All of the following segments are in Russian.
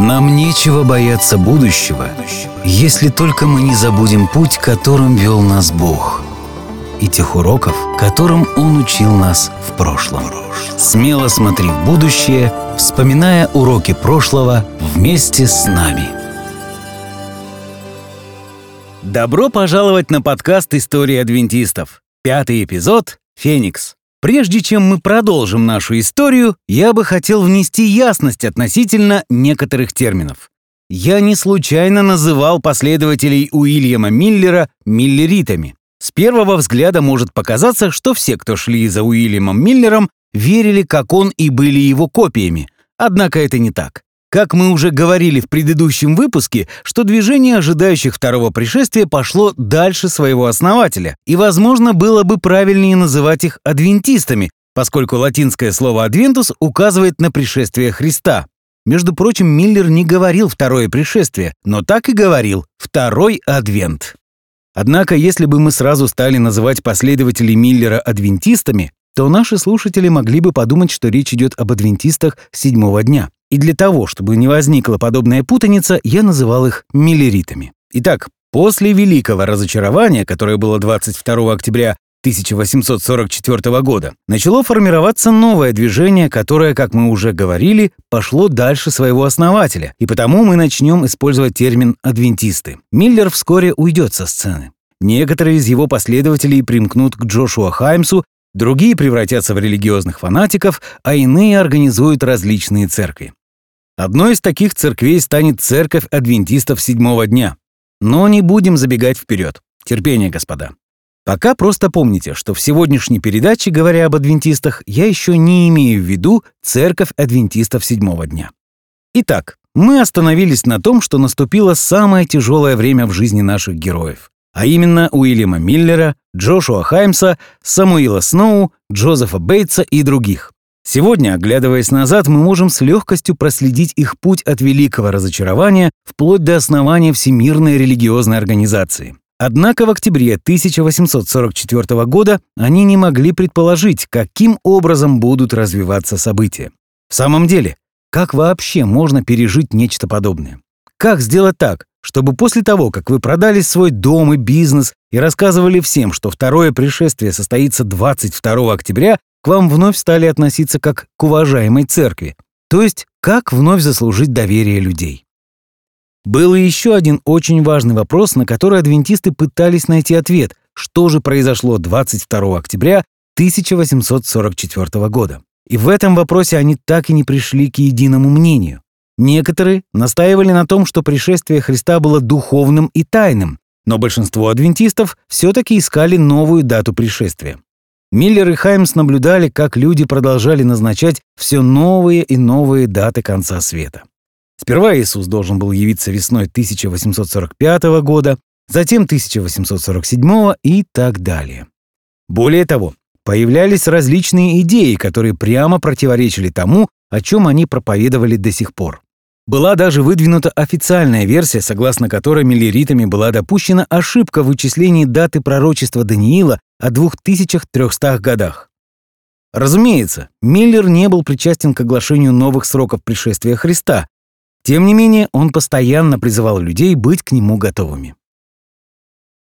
Нам нечего бояться будущего, если только мы не забудем путь, которым вел нас Бог, и тех уроков, которым Он учил нас в прошлом. Смело смотри в будущее, вспоминая уроки прошлого вместе с нами. Добро пожаловать на подкаст «Истории адвентистов». Пятый эпизод «Феникс». Прежде чем мы продолжим нашу историю, я бы хотел внести ясность относительно некоторых терминов. Я не случайно называл последователей Уильяма Миллера миллеритами. С первого взгляда может показаться, что все, кто шли за Уильямом Миллером, верили, как он и были его копиями. Однако это не так. Как мы уже говорили в предыдущем выпуске, что движение ожидающих второго пришествия пошло дальше своего основателя, и, возможно, было бы правильнее называть их адвентистами, поскольку латинское слово «адвентус» указывает на пришествие Христа. Между прочим, Миллер не говорил «второе пришествие», но так и говорил «второй адвент». Однако, если бы мы сразу стали называть последователей Миллера адвентистами, то наши слушатели могли бы подумать, что речь идет об адвентистах седьмого дня. И для того, чтобы не возникла подобная путаница, я называл их миллеритами. Итак, после великого разочарования, которое было 22 октября 1844 года, начало формироваться новое движение, которое, как мы уже говорили, пошло дальше своего основателя, и потому мы начнем использовать термин «адвентисты». Миллер вскоре уйдет со сцены. Некоторые из его последователей примкнут к Джошуа Хаймсу, другие превратятся в религиозных фанатиков, а иные организуют различные церкви. Одной из таких церквей станет церковь адвентистов седьмого дня. Но не будем забегать вперед. Терпение, господа. Пока просто помните, что в сегодняшней передаче, говоря об адвентистах, я еще не имею в виду церковь адвентистов седьмого дня. Итак, мы остановились на том, что наступило самое тяжелое время в жизни наших героев, а именно Уильяма Миллера, Джошуа Хаймса, Самуила Сноу, Джозефа Бейтса и других. Сегодня, оглядываясь назад, мы можем с легкостью проследить их путь от великого разочарования вплоть до основания Всемирной религиозной организации. Однако в октябре 1844 года они не могли предположить, каким образом будут развиваться события. В самом деле, как вообще можно пережить нечто подобное? Как сделать так, чтобы после того, как вы продали свой дом и бизнес и рассказывали всем, что второе пришествие состоится 22 октября, к вам вновь стали относиться как к уважаемой церкви, то есть как вновь заслужить доверие людей. Был еще один очень важный вопрос, на который адвентисты пытались найти ответ, что же произошло 22 октября 1844 года. И в этом вопросе они так и не пришли к единому мнению. Некоторые настаивали на том, что пришествие Христа было духовным и тайным, но большинство адвентистов все-таки искали новую дату пришествия. Миллер и Хаймс наблюдали, как люди продолжали назначать все новые и новые даты конца света. Сперва Иисус должен был явиться весной 1845 года, затем 1847 и так далее. Более того, появлялись различные идеи, которые прямо противоречили тому, о чем они проповедовали до сих пор. Была даже выдвинута официальная версия, согласно которой миллеритами была допущена ошибка в вычислении даты пророчества Даниила о 2300 годах. Разумеется, Миллер не был причастен к оглашению новых сроков пришествия Христа. Тем не менее, он постоянно призывал людей быть к нему готовыми.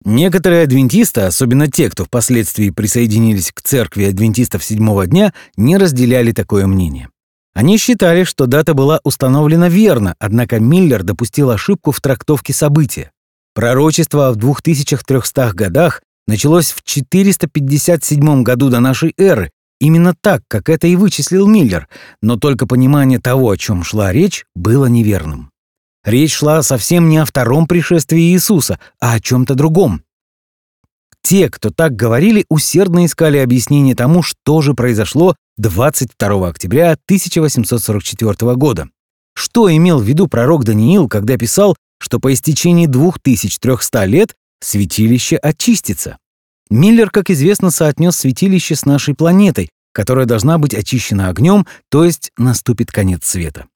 Некоторые адвентисты, особенно те, кто впоследствии присоединились к церкви адвентистов седьмого дня, не разделяли такое мнение. Они считали, что дата была установлена верно, однако Миллер допустил ошибку в трактовке события. Пророчество в 2300 годах началось в 457 году до нашей эры, именно так, как это и вычислил Миллер, но только понимание того, о чем шла речь, было неверным. Речь шла совсем не о втором пришествии Иисуса, а о чем-то другом. Те, кто так говорили, усердно искали объяснение тому, что же произошло 22 октября 1844 года. Что имел в виду пророк Даниил, когда писал, что по истечении 2300 лет святилище очистится? Миллер, как известно, соотнес святилище с нашей планетой, которая должна быть очищена огнем, то есть наступит конец света.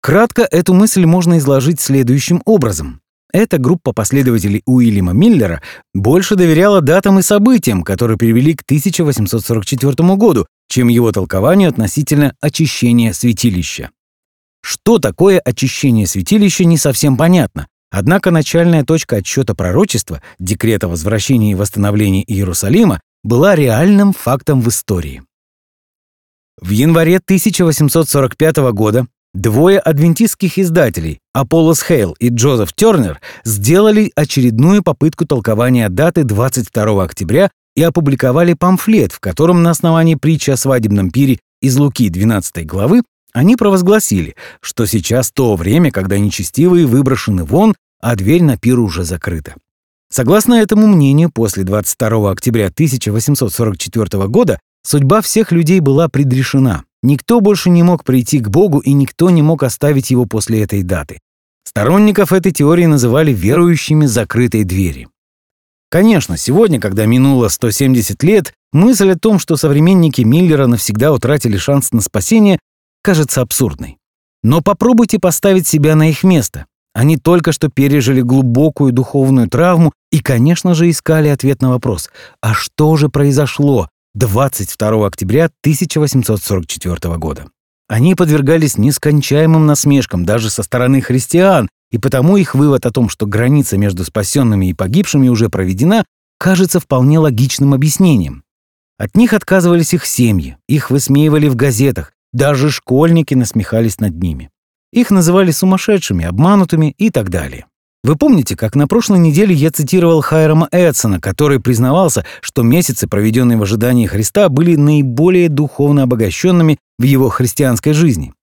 Кратко эту мысль можно изложить следующим образом. Эта группа последователей Уильяма Миллера больше доверяла датам и событиям, которые привели к 1844 году, чем его толкованию относительно очищения святилища. Что такое очищение святилища, не совсем понятно. Однако начальная точка отсчета пророчества, декрета возвращения и восстановления Иерусалима, была реальным фактом в истории. В январе 1845 года двое адвентистских издателей, Аполлос Хейл и Джозеф Тернер, сделали очередную попытку толкования даты 22 октября и опубликовали памфлет, в котором на основании притчи о свадебном пире из Луки 12 главы они провозгласили, что сейчас то время, когда нечестивые выброшены вон, а дверь на пир уже закрыта. Согласно этому мнению, после 22 октября 1844 года судьба всех людей была предрешена. Никто больше не мог прийти к Богу, и никто не мог оставить его после этой даты. Сторонников этой теории называли верующими закрытой двери. Конечно, сегодня, когда минуло 170 лет, мысль о том, что современники Миллера навсегда утратили шанс на спасение, кажется абсурдной. Но попробуйте поставить себя на их место. Они только что пережили глубокую духовную травму и, конечно же, искали ответ на вопрос, а что же произошло 22 октября 1844 года? Они подвергались нескончаемым насмешкам даже со стороны христиан, и потому их вывод о том, что граница между спасенными и погибшими уже проведена, кажется вполне логичным объяснением. От них отказывались их семьи, их высмеивали в газетах, даже школьники насмехались над ними. Их называли сумасшедшими, обманутыми и так далее. Вы помните, как на прошлой неделе я цитировал Хайрама Эдсона, который признавался, что месяцы, проведенные в ожидании Христа, были наиболее духовно обогащенными в его христианской жизни.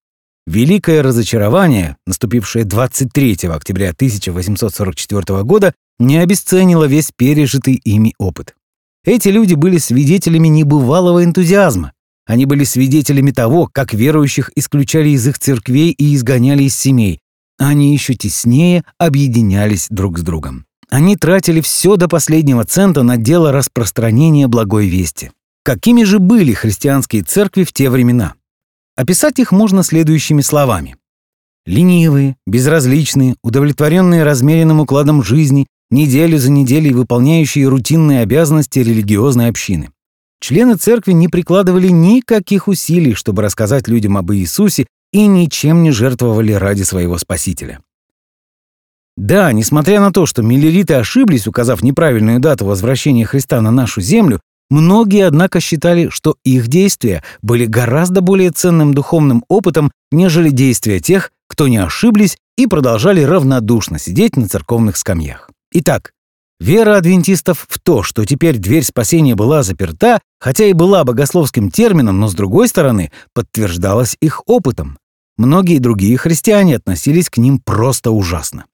Великое разочарование, наступившее 23 октября 1844 года, не обесценило весь пережитый ими опыт. Эти люди были свидетелями небывалого энтузиазма. Они были свидетелями того, как верующих исключали из их церквей и изгоняли из семей. Они еще теснее объединялись друг с другом. Они тратили все до последнего цента на дело распространения благой вести. Какими же были христианские церкви в те времена? Описать их можно следующими словами. Ленивые, безразличные, удовлетворенные размеренным укладом жизни, неделю за неделей выполняющие рутинные обязанности религиозной общины. Члены церкви не прикладывали никаких усилий, чтобы рассказать людям об Иисусе и ничем не жертвовали ради своего Спасителя. Да, несмотря на то, что миллериты ошиблись, указав неправильную дату возвращения Христа на нашу землю, Многие, однако, считали, что их действия были гораздо более ценным духовным опытом, нежели действия тех, кто не ошиблись и продолжали равнодушно сидеть на церковных скамьях. Итак, вера адвентистов в то, что теперь дверь спасения была заперта, хотя и была богословским термином, но с другой стороны, подтверждалась их опытом. Многие другие христиане относились к ним просто ужасно.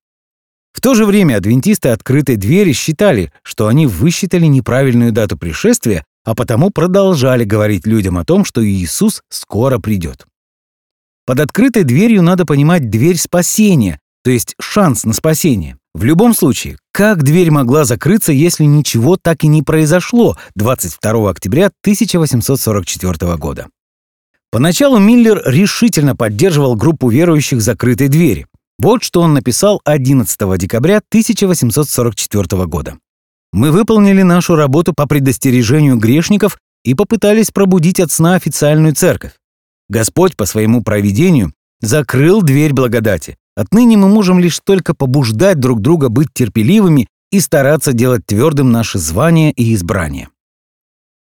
В то же время адвентисты открытой двери считали, что они высчитали неправильную дату пришествия, а потому продолжали говорить людям о том, что Иисус скоро придет. Под открытой дверью надо понимать дверь спасения, то есть шанс на спасение. В любом случае, как дверь могла закрыться, если ничего так и не произошло 22 октября 1844 года? Поначалу Миллер решительно поддерживал группу верующих закрытой двери. Вот что он написал 11 декабря 1844 года. «Мы выполнили нашу работу по предостережению грешников и попытались пробудить от сна официальную церковь. Господь по своему провидению закрыл дверь благодати. Отныне мы можем лишь только побуждать друг друга быть терпеливыми и стараться делать твердым наше звание и избрание.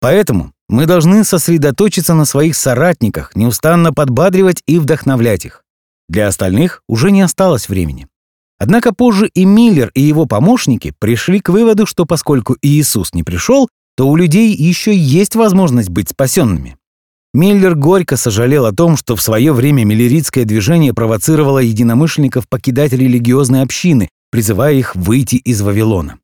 Поэтому мы должны сосредоточиться на своих соратниках, неустанно подбадривать и вдохновлять их. Для остальных уже не осталось времени. Однако позже и Миллер, и его помощники пришли к выводу, что поскольку Иисус не пришел, то у людей еще есть возможность быть спасенными. Миллер горько сожалел о том, что в свое время миллеритское движение провоцировало единомышленников покидать религиозные общины, призывая их выйти из Вавилона.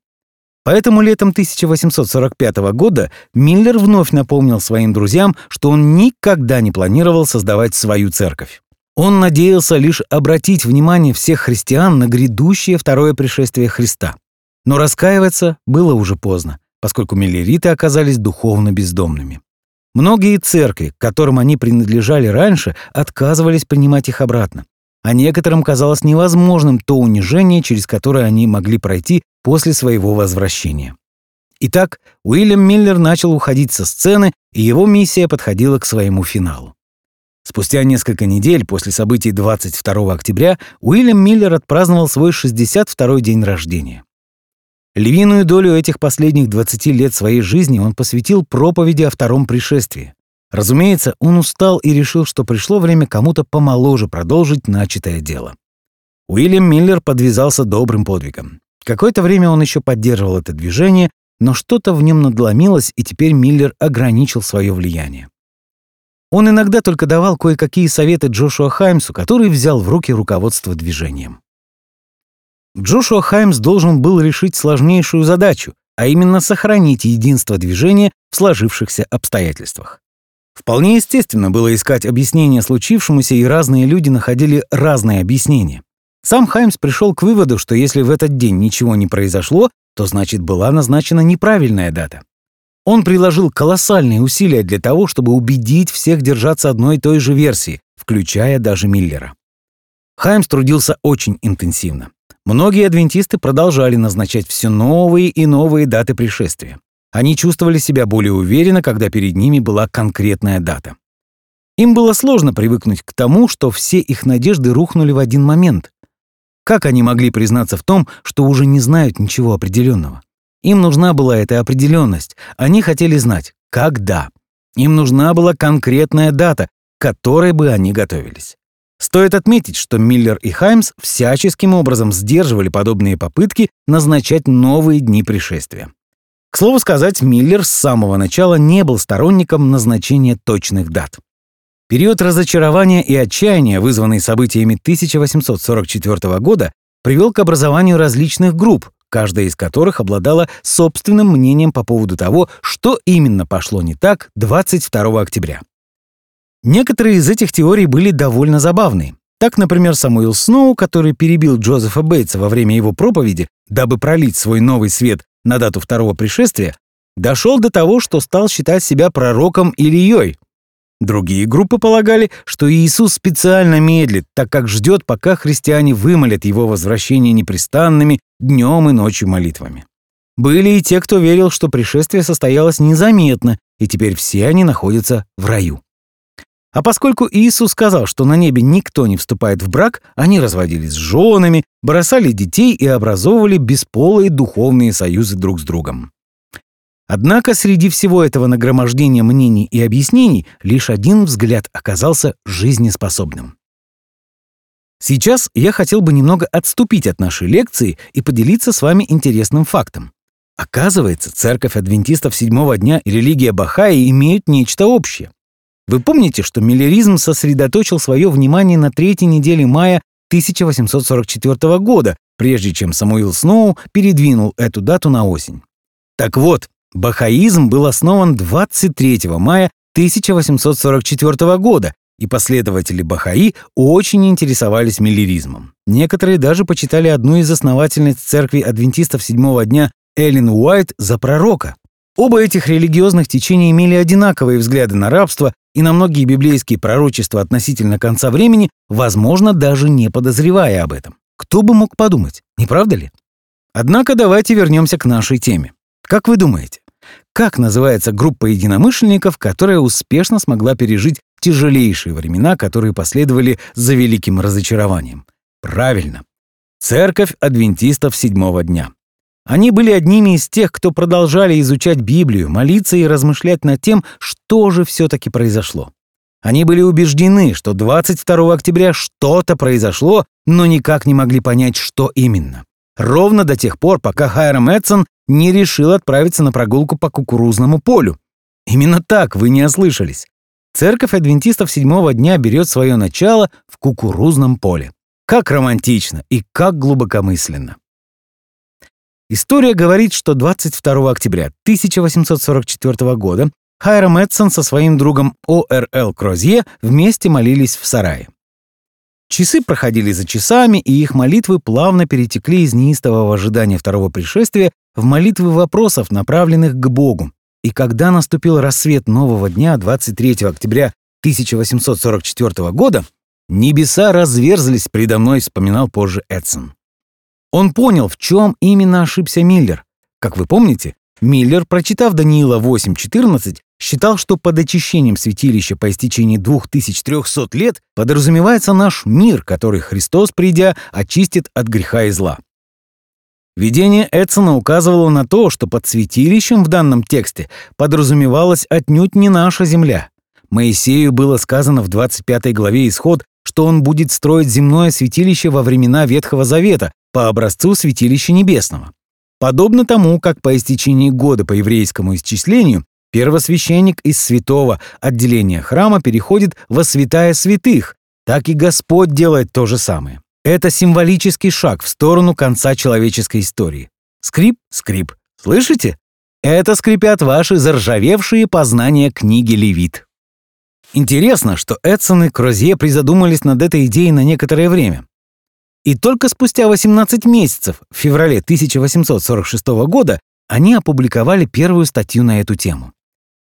Поэтому летом 1845 года Миллер вновь напомнил своим друзьям, что он никогда не планировал создавать свою церковь. Он надеялся лишь обратить внимание всех христиан на грядущее второе пришествие Христа. Но раскаиваться было уже поздно, поскольку миллериты оказались духовно бездомными. Многие церкви, к которым они принадлежали раньше, отказывались принимать их обратно. А некоторым казалось невозможным то унижение, через которое они могли пройти после своего возвращения. Итак, Уильям Миллер начал уходить со сцены, и его миссия подходила к своему финалу. Спустя несколько недель после событий 22 октября Уильям Миллер отпраздновал свой 62-й день рождения. Львиную долю этих последних 20 лет своей жизни он посвятил проповеди о втором пришествии. Разумеется, он устал и решил, что пришло время кому-то помоложе продолжить начатое дело. Уильям Миллер подвязался добрым подвигом. Какое-то время он еще поддерживал это движение, но что-то в нем надломилось, и теперь Миллер ограничил свое влияние. Он иногда только давал кое-какие советы Джошуа Хаймсу, который взял в руки руководство движением. Джошуа Хаймс должен был решить сложнейшую задачу, а именно сохранить единство движения в сложившихся обстоятельствах. Вполне естественно было искать объяснение случившемуся, и разные люди находили разные объяснения. Сам Хаймс пришел к выводу, что если в этот день ничего не произошло, то значит была назначена неправильная дата. Он приложил колоссальные усилия для того, чтобы убедить всех держаться одной и той же версии, включая даже Миллера. Хаймс трудился очень интенсивно. Многие адвентисты продолжали назначать все новые и новые даты пришествия. Они чувствовали себя более уверенно, когда перед ними была конкретная дата. Им было сложно привыкнуть к тому, что все их надежды рухнули в один момент. Как они могли признаться в том, что уже не знают ничего определенного? Им нужна была эта определенность. Они хотели знать, когда. Им нужна была конкретная дата, к которой бы они готовились. Стоит отметить, что Миллер и Хаймс всяческим образом сдерживали подобные попытки назначать новые дни пришествия. К слову сказать, Миллер с самого начала не был сторонником назначения точных дат. Период разочарования и отчаяния, вызванный событиями 1844 года, привел к образованию различных групп, каждая из которых обладала собственным мнением по поводу того, что именно пошло не так 22 октября. Некоторые из этих теорий были довольно забавны. Так, например, Самуил Сноу, который перебил Джозефа Бейтса во время его проповеди, дабы пролить свой новый свет на дату второго пришествия, дошел до того, что стал считать себя пророком Ильей, Другие группы полагали, что Иисус специально медлит, так как ждет, пока христиане вымолят его возвращение непрестанными днем и ночью молитвами. Были и те, кто верил, что пришествие состоялось незаметно, и теперь все они находятся в раю. А поскольку Иисус сказал, что на небе никто не вступает в брак, они разводились с женами, бросали детей и образовывали бесполые духовные союзы друг с другом. Однако среди всего этого нагромождения мнений и объяснений лишь один взгляд оказался жизнеспособным. Сейчас я хотел бы немного отступить от нашей лекции и поделиться с вами интересным фактом. Оказывается, церковь адвентистов седьмого дня и религия Бахаи имеют нечто общее. Вы помните, что миллеризм сосредоточил свое внимание на третьей неделе мая 1844 года, прежде чем Самуил Сноу передвинул эту дату на осень. Так вот, Бахаизм был основан 23 мая 1844 года, и последователи Бахаи очень интересовались миллеризмом. Некоторые даже почитали одну из основательниц церкви адвентистов седьмого дня Эллен Уайт за пророка. Оба этих религиозных течения имели одинаковые взгляды на рабство и на многие библейские пророчества относительно конца времени, возможно, даже не подозревая об этом. Кто бы мог подумать, не правда ли? Однако давайте вернемся к нашей теме. Как вы думаете, как называется группа единомышленников, которая успешно смогла пережить тяжелейшие времена, которые последовали за великим разочарованием? Правильно. Церковь адвентистов седьмого дня. Они были одними из тех, кто продолжали изучать Библию, молиться и размышлять над тем, что же все-таки произошло. Они были убеждены, что 22 октября что-то произошло, но никак не могли понять, что именно. Ровно до тех пор, пока Хайрам Эдсон не решил отправиться на прогулку по кукурузному полю. Именно так, вы не ослышались. Церковь адвентистов седьмого дня берет свое начало в кукурузном поле. Как романтично и как глубокомысленно. История говорит, что 22 октября 1844 года Хайрам Эдсон со своим другом О.Р.Л. Крозье вместе молились в сарае. Часы проходили за часами, и их молитвы плавно перетекли из неистового ожидания второго пришествия в молитвы вопросов, направленных к Богу. И когда наступил рассвет нового дня, 23 октября 1844 года, небеса разверзлись предо мной, вспоминал позже Эдсон. Он понял, в чем именно ошибся Миллер. Как вы помните, Миллер, прочитав Даниила 8.14, считал, что под очищением святилища по истечении 2300 лет подразумевается наш мир, который Христос, придя, очистит от греха и зла. Видение Эдсона указывало на то, что под святилищем в данном тексте подразумевалась отнюдь не наша земля. Моисею было сказано в 25 главе Исход, что он будет строить земное святилище во времена Ветхого Завета по образцу святилища небесного. Подобно тому, как по истечении года по еврейскому исчислению первосвященник из святого отделения храма переходит во святая святых, так и Господь делает то же самое. Это символический шаг в сторону конца человеческой истории. Скрип, скрип. Слышите? Это скрипят ваши заржавевшие познания книги Левит. Интересно, что Эдсон и Крозье призадумались над этой идеей на некоторое время. И только спустя 18 месяцев, в феврале 1846 года, они опубликовали первую статью на эту тему.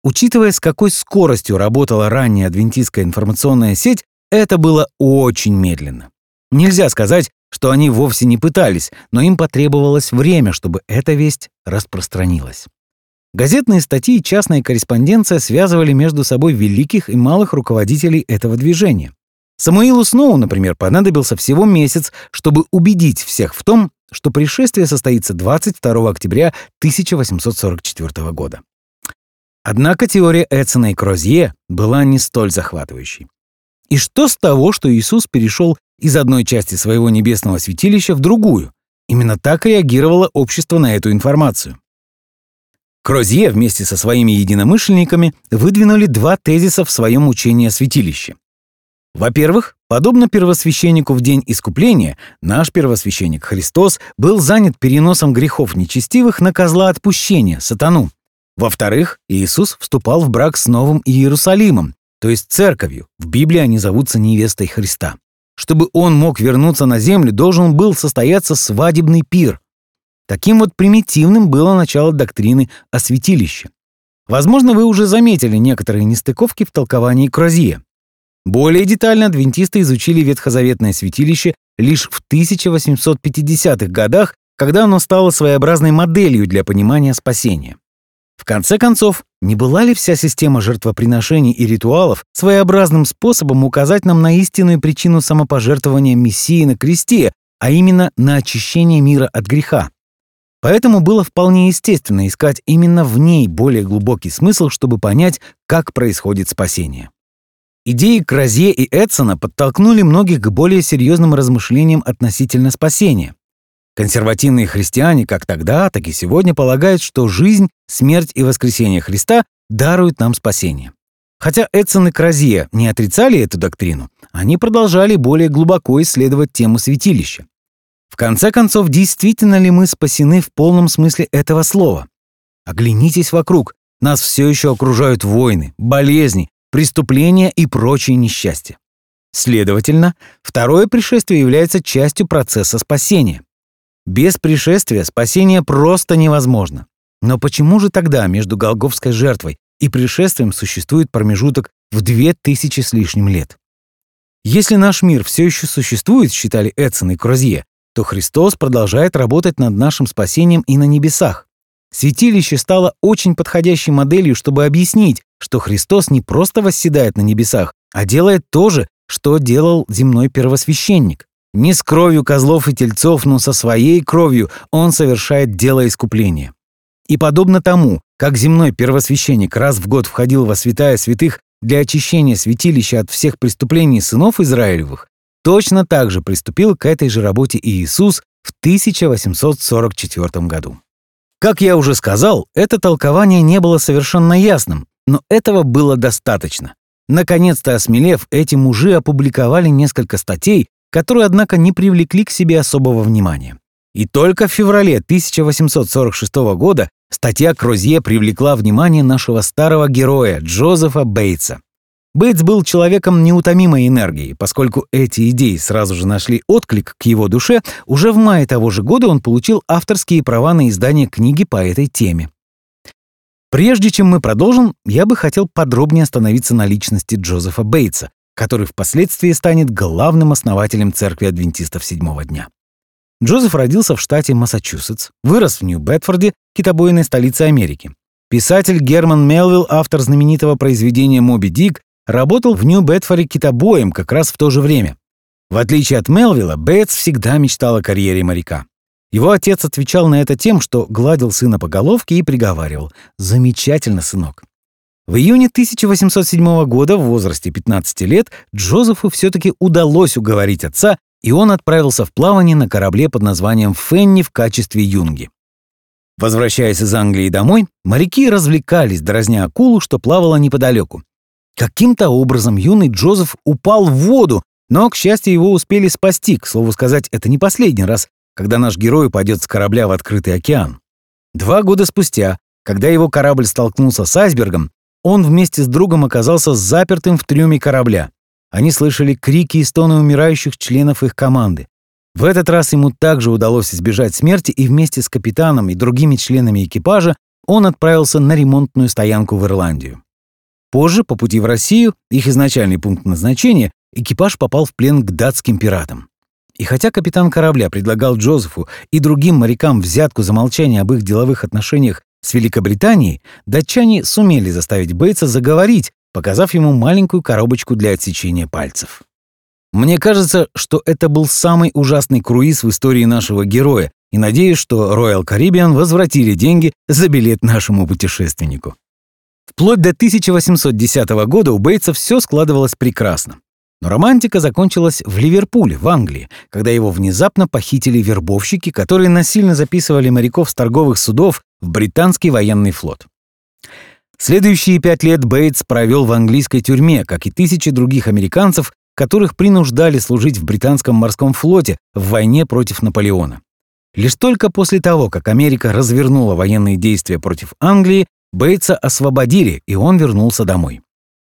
Учитывая, с какой скоростью работала ранняя адвентистская информационная сеть, это было очень медленно. Нельзя сказать, что они вовсе не пытались, но им потребовалось время, чтобы эта весть распространилась. Газетные статьи и частная корреспонденция связывали между собой великих и малых руководителей этого движения. Самуилу Сноу, например, понадобился всего месяц, чтобы убедить всех в том, что пришествие состоится 22 октября 1844 года. Однако теория Эдсона и Крозье была не столь захватывающей. И что с того, что Иисус перешел из одной части своего небесного святилища в другую. Именно так реагировало общество на эту информацию. Крозье вместе со своими единомышленниками выдвинули два тезиса в своем учении о святилище. Во-первых, подобно первосвященнику в день искупления, наш первосвященник Христос был занят переносом грехов нечестивых на козла отпущения, сатану. Во-вторых, Иисус вступал в брак с Новым Иерусалимом, то есть церковью. В Библии они зовутся невестой Христа. Чтобы он мог вернуться на землю, должен был состояться свадебный пир. Таким вот примитивным было начало доктрины о святилище. Возможно, вы уже заметили некоторые нестыковки в толковании Крозье. Более детально адвентисты изучили ветхозаветное святилище лишь в 1850-х годах, когда оно стало своеобразной моделью для понимания спасения. В конце концов, не была ли вся система жертвоприношений и ритуалов своеобразным способом указать нам на истинную причину самопожертвования Мессии на кресте, а именно на очищение мира от греха? Поэтому было вполне естественно искать именно в ней более глубокий смысл, чтобы понять, как происходит спасение. Идеи Кразье и Эдсона подтолкнули многих к более серьезным размышлениям относительно спасения. Консервативные христиане как тогда, так и сегодня полагают, что жизнь, смерть и воскресение Христа даруют нам спасение. Хотя Эдсон и Кразье не отрицали эту доктрину, они продолжали более глубоко исследовать тему святилища. В конце концов, действительно ли мы спасены в полном смысле этого слова? Оглянитесь вокруг. Нас все еще окружают войны, болезни, преступления и прочие несчастья. Следовательно, второе пришествие является частью процесса спасения. Без пришествия спасение просто невозможно. Но почему же тогда между Голговской жертвой и пришествием существует промежуток в две тысячи с лишним лет? Если наш мир все еще существует, считали Эдсон и Крозье, то Христос продолжает работать над нашим спасением и на небесах. Святилище стало очень подходящей моделью, чтобы объяснить, что Христос не просто восседает на небесах, а делает то же, что делал земной первосвященник. Не с кровью козлов и тельцов, но со своей кровью он совершает дело искупления. И подобно тому, как земной первосвященник раз в год входил во святая святых для очищения святилища от всех преступлений сынов Израилевых, точно так же приступил к этой же работе и Иисус в 1844 году. Как я уже сказал, это толкование не было совершенно ясным, но этого было достаточно. Наконец-то осмелев, эти мужи опубликовали несколько статей, которые, однако, не привлекли к себе особого внимания. И только в феврале 1846 года статья Крозье привлекла внимание нашего старого героя Джозефа Бейтса. Бейтс был человеком неутомимой энергии, поскольку эти идеи сразу же нашли отклик к его душе, уже в мае того же года он получил авторские права на издание книги по этой теме. Прежде чем мы продолжим, я бы хотел подробнее остановиться на личности Джозефа Бейтса, который впоследствии станет главным основателем церкви адвентистов седьмого дня. Джозеф родился в штате Массачусетс, вырос в Нью-Бетфорде, китобойной столице Америки. Писатель Герман Мелвилл, автор знаменитого произведения «Моби Дик», работал в Нью-Бетфоре китобоем как раз в то же время. В отличие от Мелвилла, Бейтс всегда мечтал о карьере моряка. Его отец отвечал на это тем, что гладил сына по головке и приговаривал «Замечательно, сынок». В июне 1807 года, в возрасте 15 лет, Джозефу все-таки удалось уговорить отца, и он отправился в плавание на корабле под названием «Фенни» в качестве юнги. Возвращаясь из Англии домой, моряки развлекались, дразня акулу, что плавала неподалеку. Каким-то образом юный Джозеф упал в воду, но, к счастью, его успели спасти. К слову сказать, это не последний раз, когда наш герой упадет с корабля в открытый океан. Два года спустя, когда его корабль столкнулся с айсбергом, он вместе с другом оказался запертым в трюме корабля. Они слышали крики и стоны умирающих членов их команды. В этот раз ему также удалось избежать смерти, и вместе с капитаном и другими членами экипажа он отправился на ремонтную стоянку в Ирландию. Позже, по пути в Россию, их изначальный пункт назначения, экипаж попал в плен к датским пиратам. И хотя капитан корабля предлагал Джозефу и другим морякам взятку за молчание об их деловых отношениях с Великобританией, датчане сумели заставить Бейтса заговорить, показав ему маленькую коробочку для отсечения пальцев. Мне кажется, что это был самый ужасный круиз в истории нашего героя, и надеюсь, что Royal Caribbean возвратили деньги за билет нашему путешественнику. Вплоть до 1810 года у Бейтса все складывалось прекрасно. Но романтика закончилась в Ливерпуле, в Англии, когда его внезапно похитили вербовщики, которые насильно записывали моряков с торговых судов в британский военный флот. Следующие пять лет Бейтс провел в английской тюрьме, как и тысячи других американцев, которых принуждали служить в британском морском флоте в войне против Наполеона. Лишь только после того, как Америка развернула военные действия против Англии, Бейтса освободили, и он вернулся домой.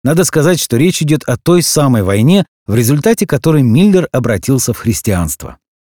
Надо сказать, что речь идет о той самой войне, в результате которой Миллер обратился в христианство.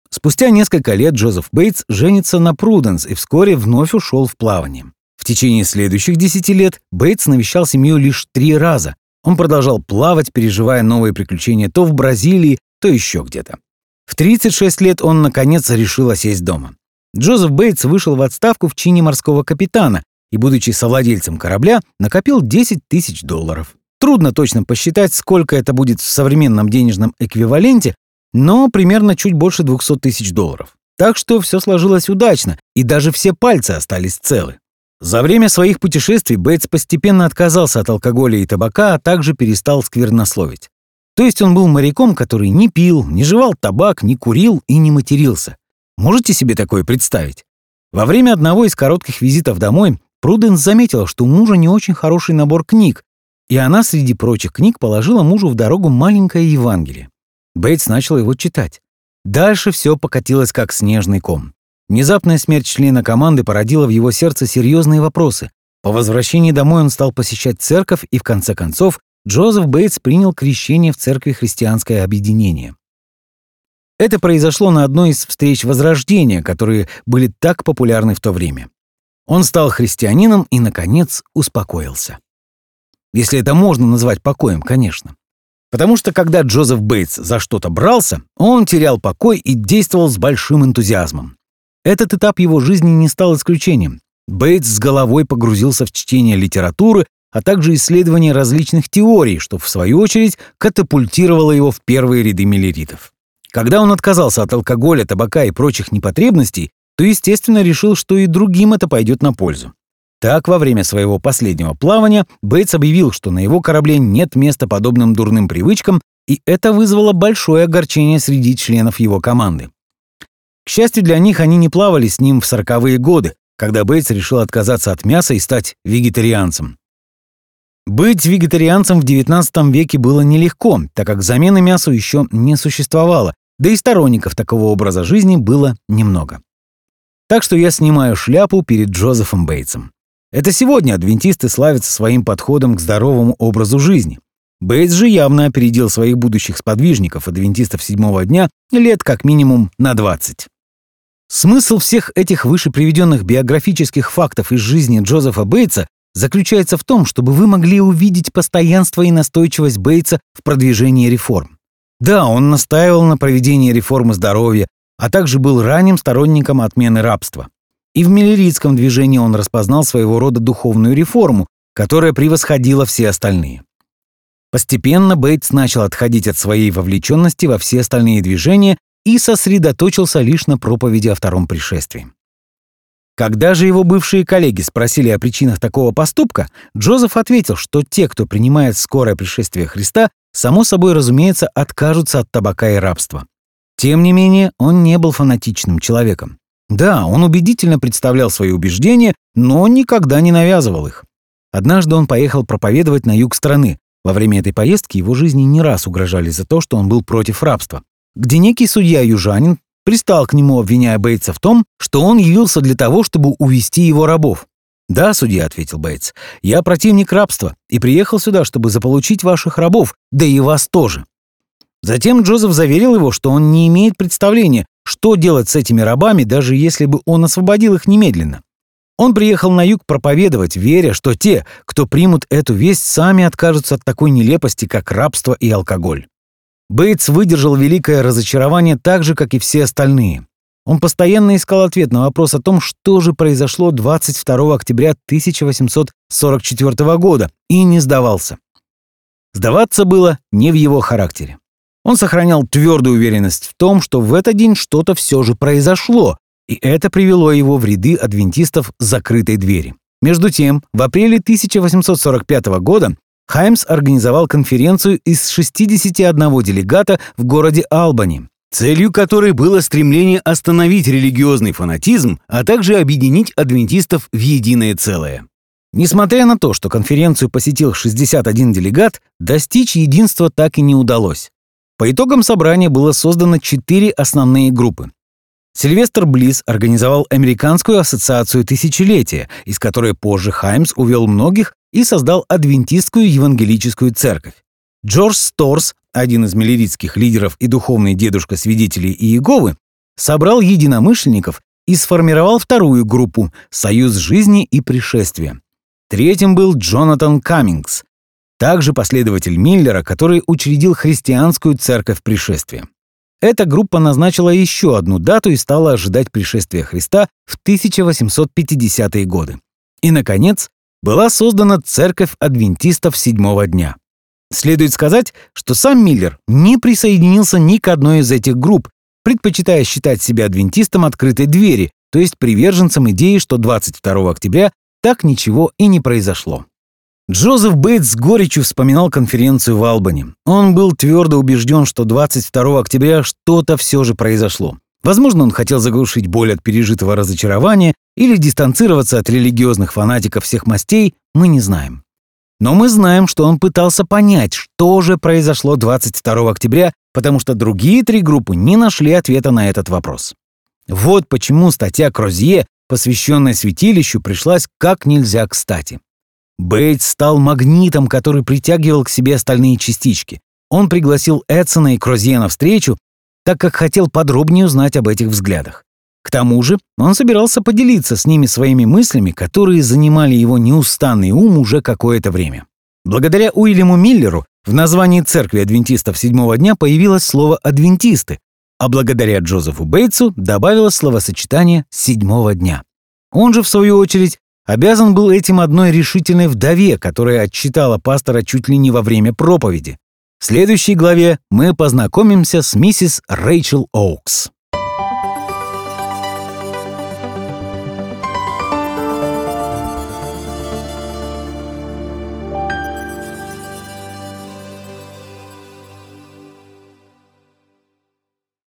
Спустя несколько лет Джозеф Бейтс женится на Пруденс и вскоре вновь ушел в плавание. В течение следующих десяти лет Бейтс навещал семью лишь три раза, он продолжал плавать, переживая новые приключения то в Бразилии, то еще где-то. В 36 лет он, наконец, решил осесть дома. Джозеф Бейтс вышел в отставку в чине морского капитана и, будучи совладельцем корабля, накопил 10 тысяч долларов. Трудно точно посчитать, сколько это будет в современном денежном эквиваленте, но примерно чуть больше 200 тысяч долларов. Так что все сложилось удачно, и даже все пальцы остались целы. За время своих путешествий Бейтс постепенно отказался от алкоголя и табака, а также перестал сквернословить. То есть он был моряком, который не пил, не жевал табак, не курил и не матерился. Можете себе такое представить? Во время одного из коротких визитов домой Пруденс заметила, что у мужа не очень хороший набор книг, и она среди прочих книг положила мужу в дорогу маленькое Евангелие. Бейтс начал его читать. Дальше все покатилось как снежный ком. Внезапная смерть члена команды породила в его сердце серьезные вопросы. По возвращении домой он стал посещать церковь, и в конце концов Джозеф Бейтс принял крещение в церкви «Христианское объединение». Это произошло на одной из встреч Возрождения, которые были так популярны в то время. Он стал христианином и, наконец, успокоился. Если это можно назвать покоем, конечно. Потому что когда Джозеф Бейтс за что-то брался, он терял покой и действовал с большим энтузиазмом. Этот этап его жизни не стал исключением. Бейтс с головой погрузился в чтение литературы, а также исследование различных теорий, что, в свою очередь, катапультировало его в первые ряды миллеритов. Когда он отказался от алкоголя, табака и прочих непотребностей, то, естественно, решил, что и другим это пойдет на пользу. Так, во время своего последнего плавания Бейтс объявил, что на его корабле нет места подобным дурным привычкам, и это вызвало большое огорчение среди членов его команды. К счастью для них, они не плавали с ним в сороковые годы, когда Бейтс решил отказаться от мяса и стать вегетарианцем. Быть вегетарианцем в XIX веке было нелегко, так как замены мясу еще не существовало, да и сторонников такого образа жизни было немного. Так что я снимаю шляпу перед Джозефом Бейтсом. Это сегодня адвентисты славятся своим подходом к здоровому образу жизни. Бейтс же явно опередил своих будущих сподвижников, адвентистов седьмого дня, лет как минимум на 20. Смысл всех этих выше приведенных биографических фактов из жизни Джозефа Бейтса заключается в том, чтобы вы могли увидеть постоянство и настойчивость Бейтса в продвижении реформ. Да, он настаивал на проведении реформы здоровья, а также был ранним сторонником отмены рабства. И в миллеритском движении он распознал своего рода духовную реформу, которая превосходила все остальные. Постепенно Бейтс начал отходить от своей вовлеченности во все остальные движения и сосредоточился лишь на проповеди о втором пришествии. Когда же его бывшие коллеги спросили о причинах такого поступка, Джозеф ответил, что те, кто принимает скорое пришествие Христа, само собой, разумеется, откажутся от табака и рабства. Тем не менее, он не был фанатичным человеком. Да, он убедительно представлял свои убеждения, но никогда не навязывал их. Однажды он поехал проповедовать на юг страны. Во время этой поездки его жизни не раз угрожали за то, что он был против рабства. Где некий судья-южанин пристал к нему, обвиняя Бейтса в том, что он явился для того, чтобы увести его рабов. «Да, судья», — ответил Бейтс, — «я противник рабства и приехал сюда, чтобы заполучить ваших рабов, да и вас тоже». Затем Джозеф заверил его, что он не имеет представления, что делать с этими рабами, даже если бы он освободил их немедленно. Он приехал на юг проповедовать, веря, что те, кто примут эту весть, сами откажутся от такой нелепости, как рабство и алкоголь. Бейтс выдержал великое разочарование так же, как и все остальные. Он постоянно искал ответ на вопрос о том, что же произошло 22 октября 1844 года, и не сдавался. Сдаваться было не в его характере. Он сохранял твердую уверенность в том, что в этот день что-то все же произошло, и это привело его в ряды адвентистов закрытой двери. Между тем, в апреле 1845 года Хаймс организовал конференцию из 61 делегата в городе Албани, целью которой было стремление остановить религиозный фанатизм, а также объединить адвентистов в единое целое. Несмотря на то, что конференцию посетил 61 делегат, достичь единства так и не удалось. По итогам собрания было создано четыре основные группы. Сильвестр Близ организовал Американскую ассоциацию тысячелетия, из которой позже Хаймс увел многих и создал Адвентистскую евангелическую церковь. Джордж Сторс, один из миллеритских лидеров и духовный дедушка свидетелей Иеговы, собрал единомышленников и сформировал вторую группу «Союз жизни и пришествия». Третьим был Джонатан Каммингс, также последователь Миллера, который учредил христианскую церковь пришествия. Эта группа назначила еще одну дату и стала ожидать пришествия Христа в 1850-е годы. И, наконец, была создана церковь адвентистов седьмого дня. Следует сказать, что сам Миллер не присоединился ни к одной из этих групп, предпочитая считать себя адвентистом открытой двери, то есть приверженцем идеи, что 22 октября так ничего и не произошло. Джозеф Бейтс с горечью вспоминал конференцию в Албани. Он был твердо убежден, что 22 октября что-то все же произошло. Возможно, он хотел заглушить боль от пережитого разочарования или дистанцироваться от религиозных фанатиков всех мастей, мы не знаем. Но мы знаем, что он пытался понять, что же произошло 22 октября, потому что другие три группы не нашли ответа на этот вопрос. Вот почему статья Крозье, посвященная святилищу, пришлась как нельзя кстати. Бейтс стал магнитом, который притягивал к себе остальные частички. Он пригласил Эдсона и Крозье на встречу, так как хотел подробнее узнать об этих взглядах. К тому же он собирался поделиться с ними своими мыслями, которые занимали его неустанный ум уже какое-то время. Благодаря Уильяму Миллеру в названии церкви адвентистов седьмого дня появилось слово «адвентисты», а благодаря Джозефу Бейтсу добавилось словосочетание «седьмого дня». Он же, в свою очередь, Обязан был этим одной решительной вдове, которая отчитала пастора чуть ли не во время проповеди. В следующей главе мы познакомимся с миссис Рэйчел Оукс.